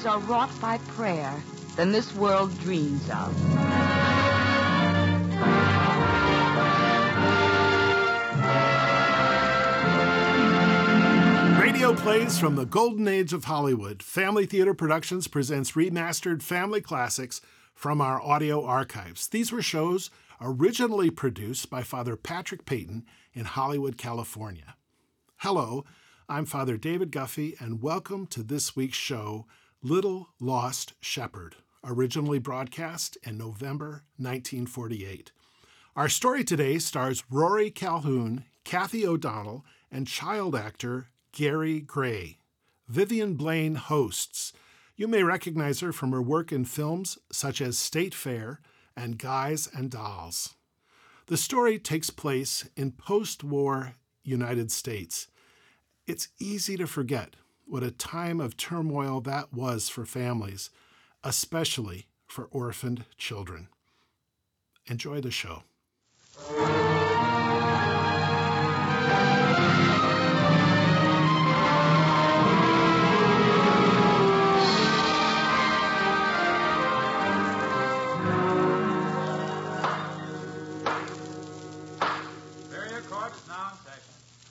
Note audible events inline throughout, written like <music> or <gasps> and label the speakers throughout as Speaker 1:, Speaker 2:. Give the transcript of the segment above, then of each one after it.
Speaker 1: families are wrought by prayer than this world dreams of.
Speaker 2: Radio plays from the golden age of Hollywood. Family Theater Productions presents remastered family classics from our audio archives. These were shows originally produced by Father Patrick Peyton in Hollywood, California. Hello, I'm Father David Guffey, and welcome to this week's show, Little Lost Shepherd, originally broadcast in November 1948. Our story today stars Rory Calhoun, Cathy O'Donnell, and child actor Gary Gray. Vivian Blaine hosts. You may recognize her from her work in films such as State Fair and Guys and Dolls. The story takes place in post war United States. It's easy to forget what a time of turmoil that was for families, especially for orphaned children. Enjoy the show.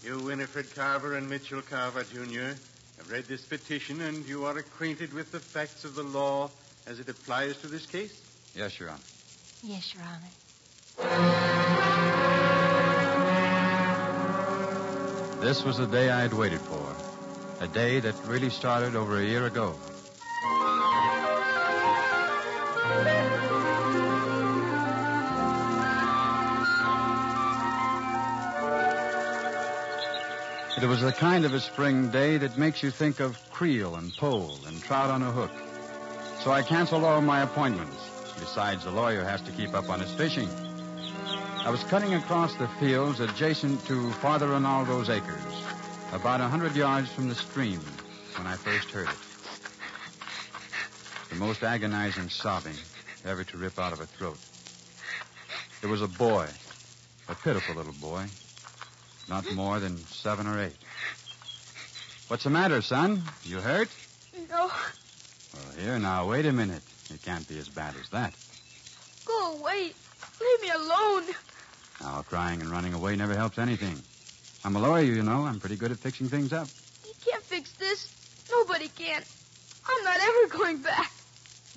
Speaker 3: You, Winifred Carver and Mitchell Carver, Jr., have read this petition and you are acquainted with the facts of the law as it applies to this case?
Speaker 4: Yes, Your Honor.
Speaker 5: Yes, Your Honor.
Speaker 4: This was the day I had waited for. A day that really started over a year ago. It was the kind of a spring day that makes you think of creel and pole and trout on a hook. So I canceled all my appointments. Besides, the lawyer has to keep up on his fishing. I was cutting across the fields adjacent to Father Ronaldo's acres, about a hundred yards from the stream, when I first heard it. The most agonizing sobbing ever to rip out of a throat. It was a boy, a pitiful little boy, not more than seven or eight. What's the matter, son? You hurt?
Speaker 5: No.
Speaker 4: Well, here now, wait a minute. It can't be as bad as that.
Speaker 5: Go away. Leave me alone.
Speaker 4: Now, crying and running away never helps anything. I'm a lawyer, you know. I'm pretty good at fixing things up.
Speaker 5: You can't fix this. Nobody can. I'm not ever going back.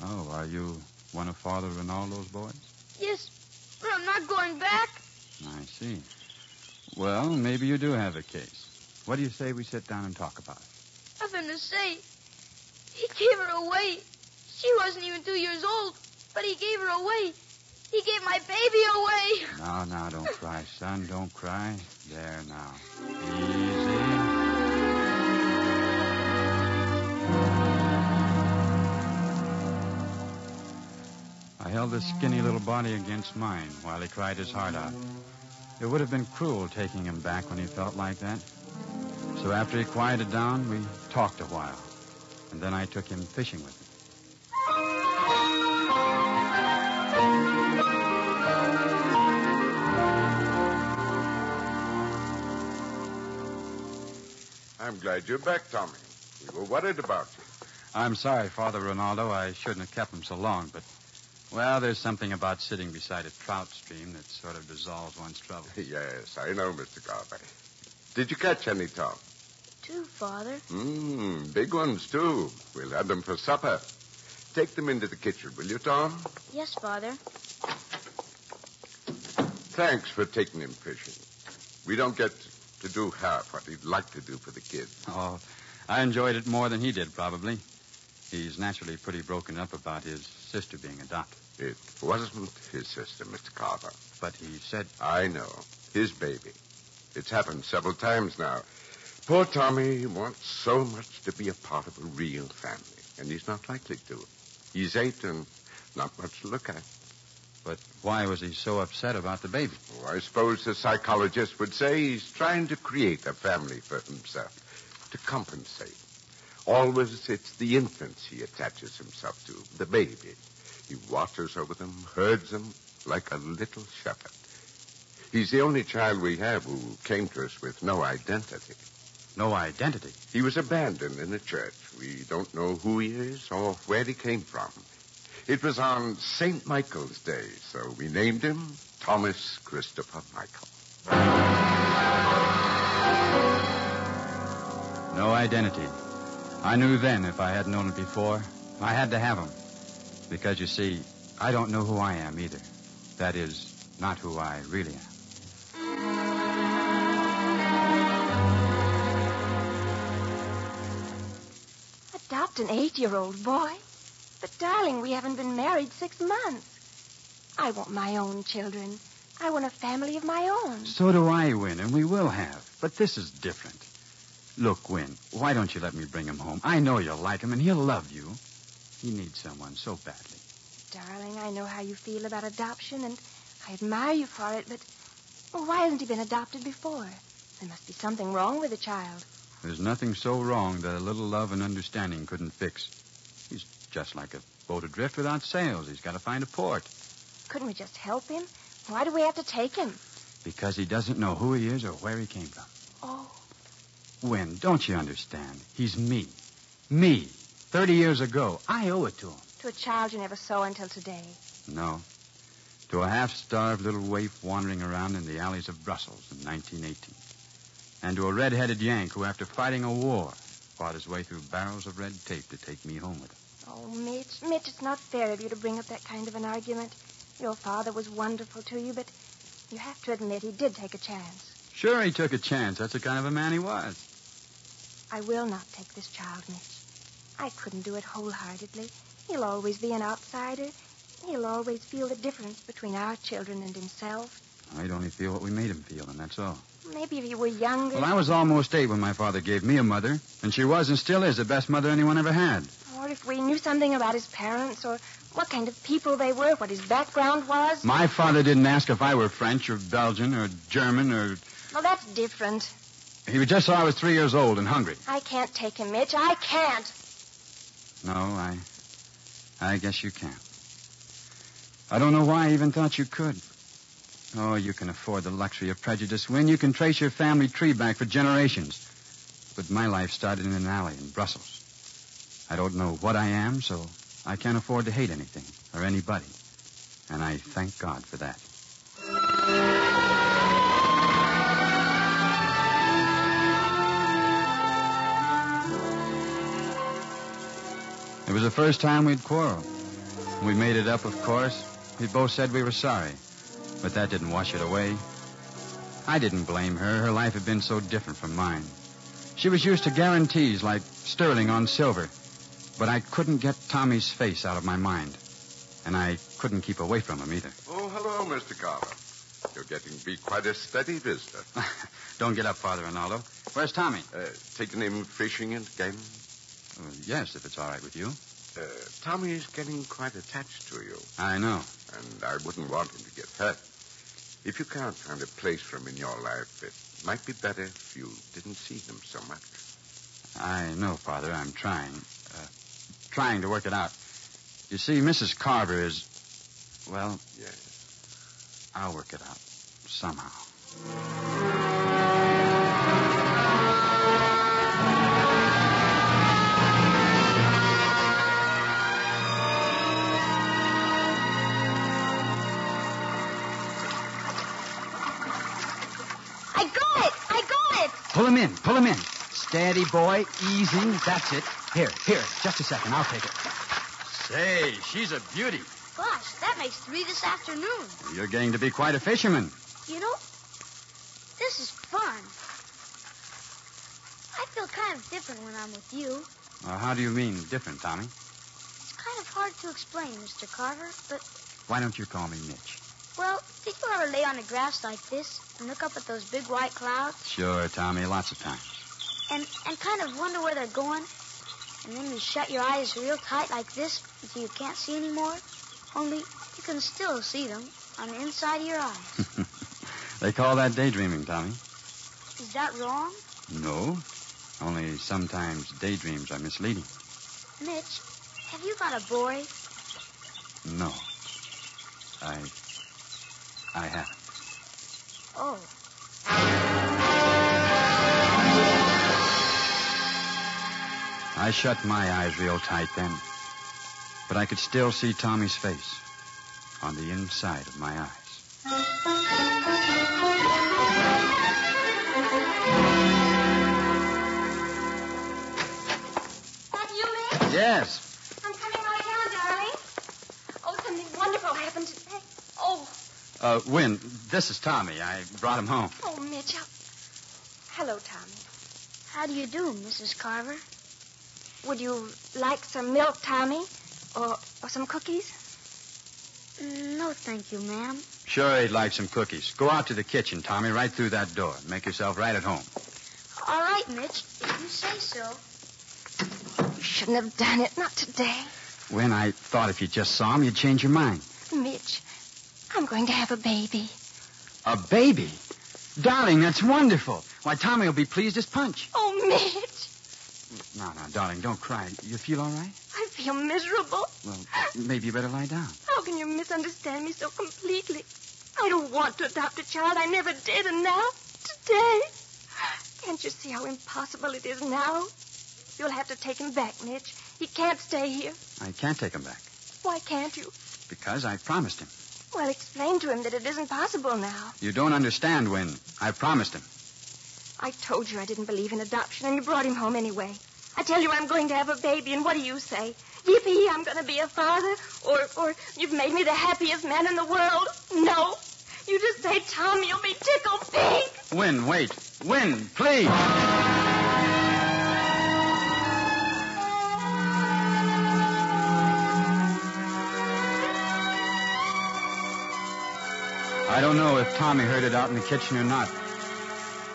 Speaker 4: Oh, are you one of Father Ronaldo's boys?
Speaker 5: Yes, but I'm not going back.
Speaker 4: I see. Well, maybe you do have a case. What do you say we sit down and talk about it?
Speaker 5: Nothing to say. He gave her away. She wasn't even two years old, but he gave her away. He gave my baby away.
Speaker 4: Now, now, don't <laughs> cry, son. Don't cry. There now. Easy. I held the skinny little body against mine while he cried his heart out. It would have been cruel taking him back when he felt like that. So after he quieted down, we talked a while. And then I took him fishing with me.
Speaker 3: I'm glad you're back, Tommy. We were worried about you.
Speaker 4: I'm sorry, Father Ronaldo. I shouldn't have kept him so long, but, well, there's something about sitting beside a trout stream that sort of dissolves one's trouble. <laughs>
Speaker 3: yes, I know, Mr. Carver. Did you catch any, Tom?
Speaker 5: Two, Father.
Speaker 3: Mmm, big ones, too. We'll have them for supper. Take them into the kitchen, will you, Tom?
Speaker 5: Yes, Father.
Speaker 3: Thanks for taking him fishing. We don't get to do half what he'd like to do for the kids.
Speaker 4: Oh, I enjoyed it more than he did, probably. He's naturally pretty broken up about his sister being adopted.
Speaker 3: It wasn't his sister, Mr. Carver.
Speaker 4: But he said,
Speaker 3: I know. His baby. It's happened several times now. Poor Tommy wants so much to be a part of a real family, and he's not likely to. He's eight and not much to look at.
Speaker 4: but why was he so upset about the baby?
Speaker 3: Oh, I suppose the psychologist would say he's trying to create a family for himself, to compensate. Always it's the infants he attaches himself to, the baby. He watches over them, herds them like a little shepherd. He's the only child we have who came to us with no identity.
Speaker 4: No identity.
Speaker 3: He was abandoned in a church. We don't know who he is or where he came from. It was on St. Michael's Day, so we named him Thomas Christopher Michael.
Speaker 4: No identity. I knew then if I hadn't known it before, I had to have him. Because you see, I don't know who I am either. That is, not who I really am.
Speaker 6: Adopt an eight-year-old boy? But, darling, we haven't been married six months. I want my own children. I want a family of my own.
Speaker 4: So do I, Win, and we will have. But this is different. Look, Win, why don't you let me bring him home? I know you'll like him, and he'll love you. He needs someone so badly.
Speaker 6: Darling, I know how you feel about adoption, and I admire you for it, but well, why hasn't he been adopted before? There must be something wrong with the child.
Speaker 4: There's nothing so wrong that a little love and understanding couldn't fix. He's just like a boat adrift without sails. He's got to find a port.
Speaker 6: Couldn't we just help him? Why do we have to take him?
Speaker 4: Because he doesn't know who he is or where he came from. Win, don't you understand? He's me. Me. Thirty years ago. I owe it to him.
Speaker 6: to a child you never saw until today.
Speaker 4: No. To a half-starved little waif wandering around in the alleys of Brussels in 1918. And to a red-headed Yank who, after fighting a war, fought his way through barrels of red tape to take me home with him.
Speaker 6: Oh, Mitch, Mitch, it's not fair of you to bring up that kind of an argument. Your father was wonderful to you, but you have to admit he did take a chance.
Speaker 4: Sure, he took a chance. That's the kind of a man he was.
Speaker 6: I will not take this child, Mitch. I couldn't do it wholeheartedly. He'll always be an outsider. He'll always feel the difference between our children and himself.
Speaker 4: I'd only feel what we made him feel, and that's all.
Speaker 6: Maybe if he were younger.
Speaker 4: Well, I was almost eight when my father gave me a mother, and she was and still is the best mother anyone ever had.
Speaker 6: Or if we knew something about his parents, or what kind of people they were, what his background was.
Speaker 4: My father didn't ask if I were French or Belgian or German or.
Speaker 6: Well, that's different.
Speaker 4: He was just saw I was three years old and hungry.
Speaker 6: I can't take him, Mitch. I can't.
Speaker 4: No, I. I guess you can't. I don't know why I even thought you could. Oh, you can afford the luxury of prejudice, when You can trace your family tree back for generations. But my life started in an alley in Brussels. I don't know what I am, so I can't afford to hate anything or anybody. And I thank God for that. It was the first time we'd quarreled. We made it up, of course. We both said we were sorry. But that didn't wash it away. I didn't blame her. Her life had been so different from mine. She was used to guarantees like sterling on silver. But I couldn't get Tommy's face out of my mind. And I couldn't keep away from him either.
Speaker 3: Oh, hello, Mr. Carver. You're getting to be quite a steady visitor. <laughs>
Speaker 4: Don't get up, Father Ronaldo. Where's Tommy?
Speaker 3: Uh, taking him fishing again?
Speaker 4: Uh, yes, if it's all right with you.
Speaker 3: Uh, Tommy is getting quite attached to you,
Speaker 4: I know.
Speaker 3: and I wouldn't want him to get hurt. If you can't find a place for him in your life, it might be better if you didn't see him so much.
Speaker 4: I know, Father. I'm trying. Uh, trying to work it out. You see, Mrs. Carver is. Well,
Speaker 3: Yes.
Speaker 4: I'll work it out. Somehow.
Speaker 5: I got it! I got it!
Speaker 4: Pull him in. Pull him in. Steady, boy. Easy. That's it. Here, here. Just a second. I'll take it. Say, she's a beauty.
Speaker 5: Gosh, that makes three this afternoon.
Speaker 4: You're getting to be quite a fisherman.
Speaker 5: You know, this is fun. I feel kind of different when I'm with you.
Speaker 4: Uh, how do you mean different, Tommy?
Speaker 5: It's kind of hard to explain, Mr. Carver, but,
Speaker 4: Why don't you call me Mitch?
Speaker 5: Well, did you ever lay on the grass like this and look up at those big white clouds
Speaker 4: Sure, Tommy. Lots of times.
Speaker 5: and, and kind of wonder where they're going? And then you shut your eyes real tight like this until you can't see anymore? Only you can still see them on the inside of your eyes. <laughs>
Speaker 4: they call that daydreaming, Tommy.
Speaker 5: Is that wrong?
Speaker 4: No. Only sometimes daydreams are misleading.
Speaker 5: Mitch, have you got a boy?
Speaker 4: No. I. I haven't.
Speaker 5: Oh.
Speaker 4: I shut my eyes real tight then. But I could still see Tommy's face on the inside of my eyes.
Speaker 6: That you, Mitch?
Speaker 4: Yes.
Speaker 6: I'm coming right now, darling. Oh, something wonderful happened today. Oh,
Speaker 4: Uh, Win, this is Tommy. I brought him home.
Speaker 6: oh, Mitch. how- Hello, Tommy.
Speaker 5: How do you do, Mrs. Carver?
Speaker 6: Would you like some milk, Tommy? Or, or some cookies?
Speaker 5: No, thank you, ma'am.
Speaker 4: Sure, he'd like some cookies. Go out to the kitchen, Tommy, right through that door. Make yourself right at home.
Speaker 5: All right, Mitch, if you say so.
Speaker 6: You shouldn't have done it. Not today.
Speaker 4: Win, I thought if you just saw him, you'd change your mind.
Speaker 6: Mitch, I'm going to have a baby.
Speaker 4: A baby? Darling, that's wonderful. Why, Tommy will be pleased as punch.
Speaker 6: Oh, Mitch.
Speaker 4: No, no, darling, don't cry. You feel all right?
Speaker 6: I feel miserable.
Speaker 4: Well, maybe you better lie down.
Speaker 6: How can you misunderstand me so completely? I don't want to adopt a child. I never did, and now, today. Can't you see how impossible it is now? You'll have to take him back, Mitch. He can't stay here.
Speaker 4: I can't take him back
Speaker 6: Why can't you?
Speaker 4: because I promised him.
Speaker 6: Well, explain to him that it isn't possible now.
Speaker 4: You don't understand, Win. I promised him.
Speaker 6: I told you I didn't believe in adoption, and you brought him home anyway. I tell you I'm going to have a baby, and what do you say? Yippee, I'm going to be a father? Or, or you've made me the happiest man in the world? No. You just say, Tom, you'll be tickled pink.
Speaker 4: Win, wait. Win, please. I don't know if Tommy heard it out in the kitchen or not.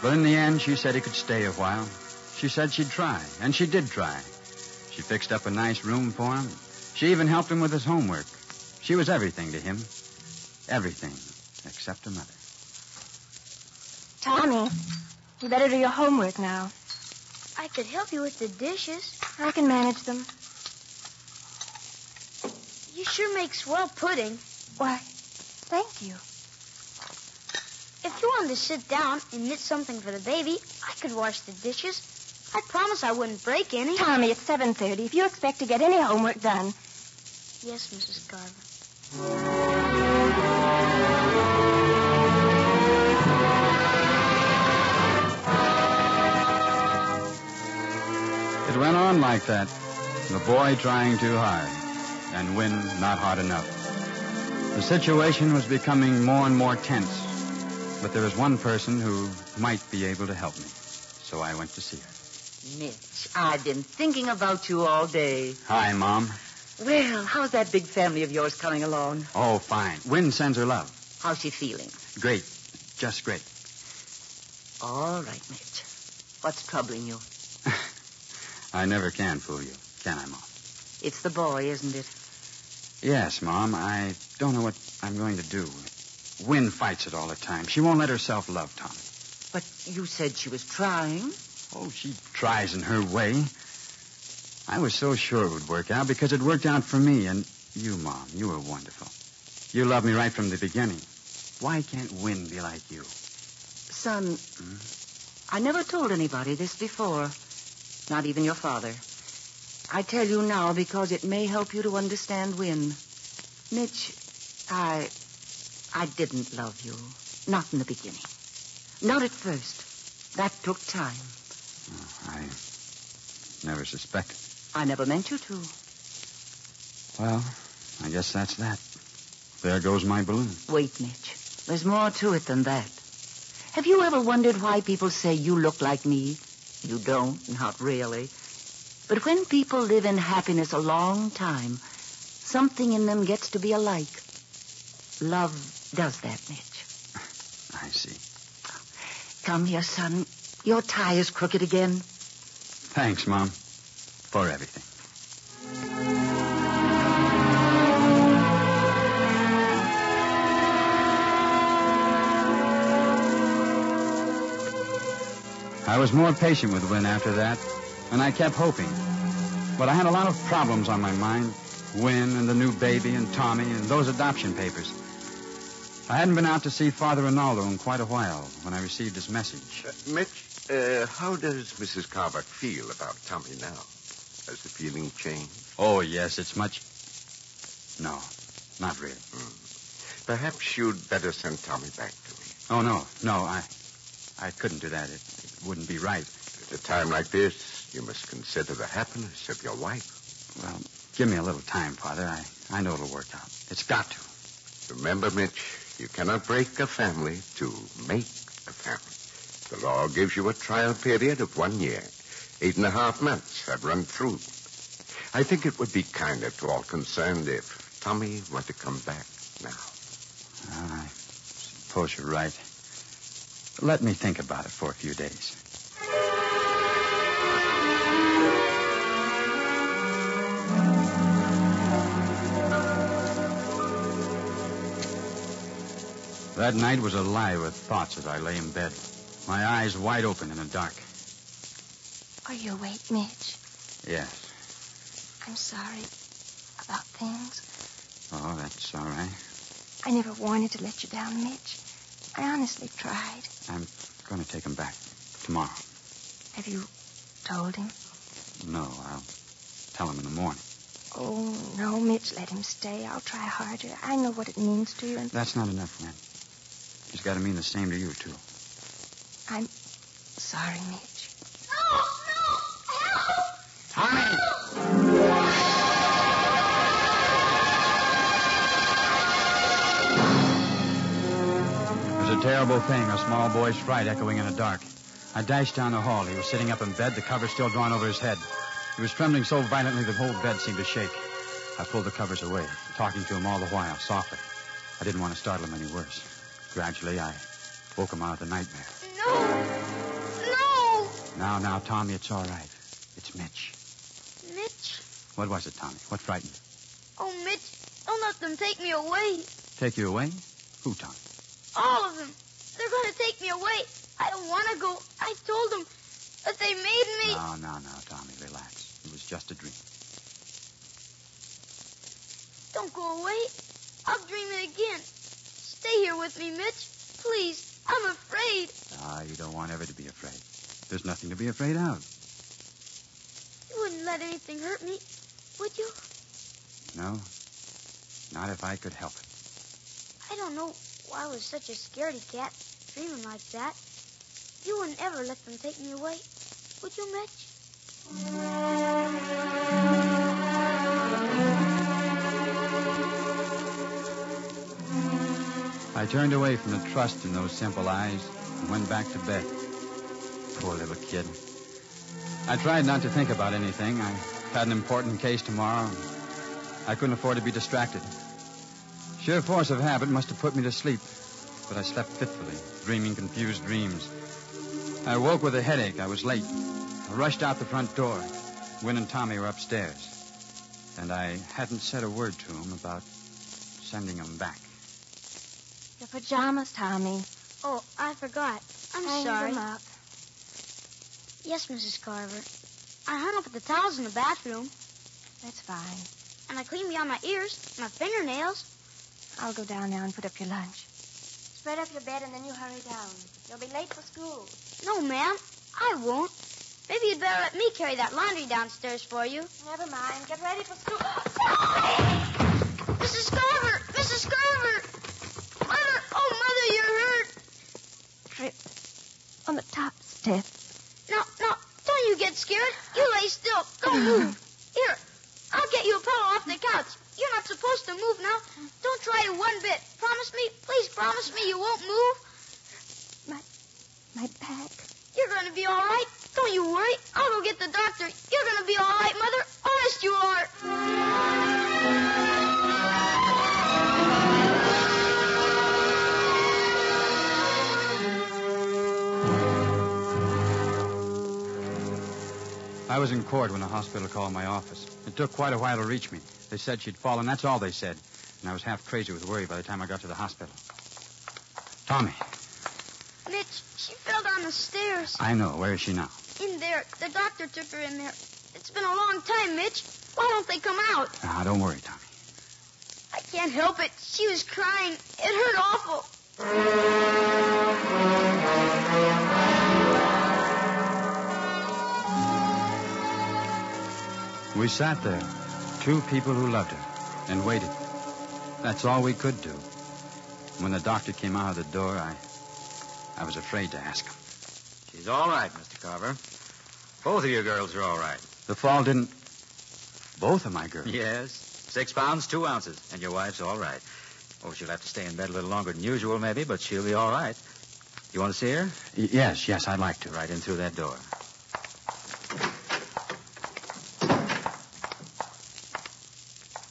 Speaker 4: But in the end, she said he could stay a while. She said she'd try, and she did try. She fixed up a nice room for him. She even helped him with his homework. She was everything to him. Everything except a mother.
Speaker 6: Tommy, you better do your homework now.
Speaker 5: I could help you with the dishes.
Speaker 6: I can manage them.
Speaker 5: You sure make swell pudding.
Speaker 6: Why, thank you.
Speaker 5: If you wanted to sit down and knit something for the baby, I could wash the dishes. I promise I wouldn't break any.
Speaker 6: Tommy, it's 7.30. If you expect to get any homework done,
Speaker 5: Yes, Mrs. Carver.
Speaker 4: It went on like that. The boy trying too hard, and Win not hard enough. The situation was becoming more and more tense. But there is one person who might be able to help me. So I went to see her.
Speaker 7: Mitch, I've been thinking about you all day.
Speaker 4: Hi, Mom.
Speaker 7: Well, how's that big family of yours coming along?
Speaker 4: Oh, fine. Win sends her love.
Speaker 7: How's she feeling?
Speaker 4: Great. Just great.
Speaker 7: All right, Mitch. What's troubling you? <laughs>
Speaker 4: I never can fool you, can I, Mom?
Speaker 7: It's the boy, isn't it?
Speaker 4: Yes, Mom. I don't know what I'm going to do. Win fights it all the time. She won't let herself love Tommy.
Speaker 7: But you said she was trying.
Speaker 4: Oh, she tries in her way. I was so sure it would work out because it worked out for me. And you, Mom, you were wonderful. You loved me right from the beginning. Why can't Win be like you?
Speaker 7: Son, hmm? I never told anybody this before. Not even your father. I tell you now because it may help you to understand Win. Mitch, I. I didn't love you. Not in the beginning. Not at first. That took time.
Speaker 4: Oh, I never suspected.
Speaker 7: I never meant you to.
Speaker 4: Well, I guess that's that. There goes my balloon.
Speaker 7: Wait, Mitch. There's more to it than that. Have you ever wondered why people say you look like me? You don't, not really. But when people live in happiness a long time, something in them gets to be alike. Love does that, Mitch.
Speaker 4: I see.
Speaker 7: Come here, son. Your tie is crooked again.
Speaker 4: Thanks, Mom, for everything. I was more patient with Win after that, and I kept hoping. But I had a lot of problems on my mind. Win and the new baby and Tommy and those adoption papers. I hadn't been out to see Father Rinaldo in quite a while when I received his message.
Speaker 3: Uh, Mitch, uh, how does Mrs. Carver feel about Tommy now? Has the feeling changed?
Speaker 4: Oh, yes, it's much. No, not really.
Speaker 3: Perhaps you'd better send Tommy back to me.
Speaker 4: Oh, no, no, I. I couldn't do that. It, it wouldn't be right.
Speaker 3: At a time like this, you must consider the happiness of your wife.
Speaker 4: Well, give me a little time, Father. I, I know it'll work out. It's got to.
Speaker 3: Remember, Mitch, you cannot break a family to make a family. The law gives you a trial period of one year. Eight and a half months have run through. I think it would be kinder to all concerned if Tommy were to come back now.
Speaker 4: Well, I suppose you're right. Let me think about it for a few days. That night was alive with thoughts as I lay in bed, my eyes wide open in the dark.
Speaker 6: Are you awake, Mitch?
Speaker 4: Yes.
Speaker 6: I'm sorry about things.
Speaker 4: Oh, that's all right.
Speaker 6: I never wanted to let you down, Mitch. I honestly tried.
Speaker 4: I'm going to take him back tomorrow.
Speaker 6: Have you told him?
Speaker 4: No, I'll tell him in the morning.
Speaker 6: Oh, no, Mitch, let him stay. I'll try harder. I know what it means to you, and
Speaker 4: That's not enough, Lynn. He's got to mean the same to you, too.
Speaker 6: I'm sorry, Mitch.
Speaker 5: No, no, help!
Speaker 4: Tommy! It was a terrible thing, a small boy's fright echoing in the dark. I dashed down the hall. He was sitting up in bed, the cover still drawn over his head. He was trembling so violently the whole bed seemed to shake. I pulled the covers away, talking to him all the while, softly. I didn't want to startle him any worse. Gradually, I woke him out of the nightmare.
Speaker 5: No, no,
Speaker 4: Now, now, Tommy, it's all right. It's Mitch.
Speaker 5: Mitch.
Speaker 4: What was it, Tommy? What frightened you?
Speaker 5: Oh, Mitch, don't let them take me away.
Speaker 4: Take you away? Who, Tommy?
Speaker 5: All of them. They're going to take me away. I don't want to go. I told them, but they made me.
Speaker 4: No, no, no, Tommy, relax. It was just a dream.
Speaker 5: Don't go away. I'll dream it again. Stay here with me, Mitch. Please. I'm afraid.
Speaker 4: Ah, you don't want ever to be afraid. There's nothing to be afraid of.
Speaker 5: You wouldn't let anything hurt me, would you?
Speaker 4: No, not if I could help it.
Speaker 5: I don't know why I was such a scaredy cat, dreaming like that. You wouldn't ever let them take me away, would you, Mitch?
Speaker 4: I turned away from the trust in those simple eyes and went back to bed. Poor little kid. I tried not to think about anything. I had an important case tomorrow. and I couldn't afford to be distracted. Sheer force of habit must have put me to sleep, but I slept fitfully, dreaming confused dreams. I woke with a headache. I was late. I rushed out the front door. Win and Tommy were upstairs. And I hadn't said a word to him about sending him back.
Speaker 6: Pajamas, Tommy.
Speaker 5: Oh, I forgot. I'm
Speaker 6: Hang
Speaker 5: sorry.
Speaker 6: them up.
Speaker 5: Yes, Mrs. Carver. I hung up the towels in the bathroom,
Speaker 6: That's fine.
Speaker 5: and I cleaned beyond my ears, my fingernails.
Speaker 6: I'll go down now and put up your lunch. Spread up your bed and then you hurry down. You'll be late for school.
Speaker 5: No, ma'am, I won't. Maybe you'd better let me carry that laundry downstairs for you.
Speaker 6: Never mind. Get ready for school. <gasps>
Speaker 5: Mrs. Carver! Mrs. Carver! Mother! Oh, Mother, you're hurt.
Speaker 6: Trip on the
Speaker 5: No, no, don't you get scared. You lay still. Don't <sighs> move. Here, I'll get you a pillow off the couch. You're not supposed to move now. Don't try it one bit. Promise me, please promise me you won't move.
Speaker 6: My, my back.
Speaker 5: You're going to be all right. Don't you
Speaker 4: was in court when the hospital called my office. It took quite a while to reach me. They said she'd fallen. That's all they said. And I was half crazy with worry by the time I got to the hospital. Tommy,
Speaker 5: Mitch, she fell down the stairs.
Speaker 4: I know. Where is she now?
Speaker 5: In there. The doctor took her in there. It's been a long time, Mitch. Why don't they come out?
Speaker 4: Ah, don't worry, Tommy.
Speaker 5: I can't help it. She was crying. It hurt awful.
Speaker 4: We sat there, two people who loved her, and waited. That's all we could do. When the doctor came out of the door, I, I was afraid to ask him.
Speaker 8: She's all right, Mr. Carver. Both of your girls are all right.
Speaker 4: The fall didn't. Both of my girls.
Speaker 8: Yes. Six pounds, two ounces. And your wife's all right. Oh, she'll have to stay in bed a little longer than usual, maybe, but she'll be all right. You want to see her?
Speaker 4: Y- yes, yes, I'd like to.
Speaker 8: Right in through that door.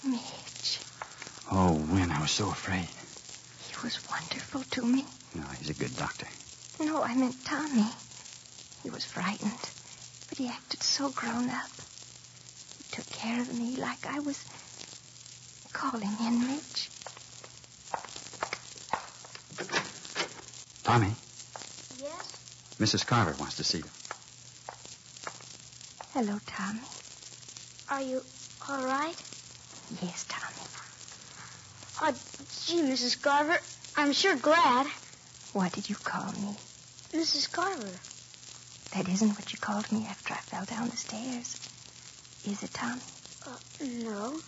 Speaker 6: Mitch,
Speaker 4: Oh, Win, I was so afraid.
Speaker 6: he was wonderful to me.
Speaker 4: No, he's a good doctor.
Speaker 6: No, I meant Tommy. He was frightened, but he acted so grown up. He took care of me like I was calling in Mitch.
Speaker 4: Tommy,
Speaker 5: Yes?
Speaker 4: Mrs. Carver wants to see you.
Speaker 6: Hello, Tommy.
Speaker 5: Are you all right?
Speaker 6: Yes, Tommy.
Speaker 5: Gee, Mrs. Carver, I'm sure glad.
Speaker 6: What did you call me?
Speaker 5: Mrs. Carver.
Speaker 6: That isn't what you called me after I fell down the stairs. Is it, Tommy?
Speaker 5: Uh, no.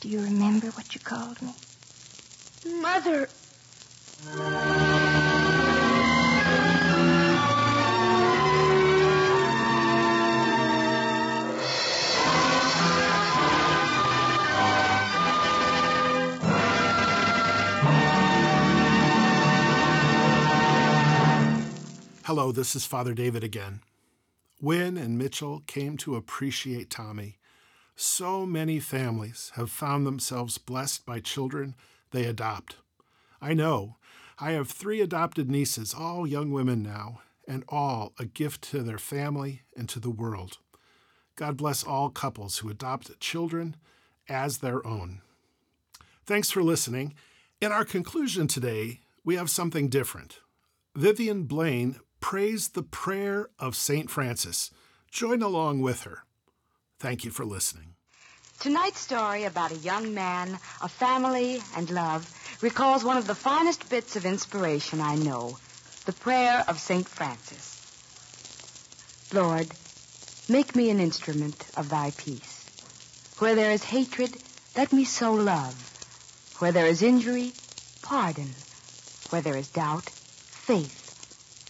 Speaker 6: Do you remember what you called me?
Speaker 5: Mother.
Speaker 2: Hello, this is Father David again. Win and Mitchell came to appreciate Tommy. So many families have found themselves blessed by children they adopt. I know. I have three adopted nieces, all young women now, and all a gift to their family and to the world. God bless all couples who adopt children as their own. Thanks for listening. In our conclusion today, we have something different. Vivian Blaine praised the prayer of St. Francis. Join along with her. Thank you for listening.
Speaker 9: Tonight's story about a young man, a family, and love recalls one of the finest bits of inspiration I know the prayer of St. Francis. Lord, make me an instrument of thy peace. Where there is hatred, let me sow love. Where there is injury, pardon. Where there is doubt, faith.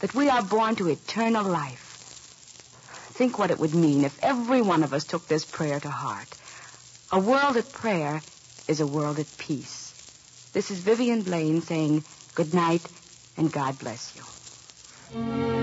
Speaker 9: that we are born to eternal life. Think what it would mean if every one of us took this prayer to heart. A world at prayer is a world at peace. This is Vivian Blaine saying good night and God bless you.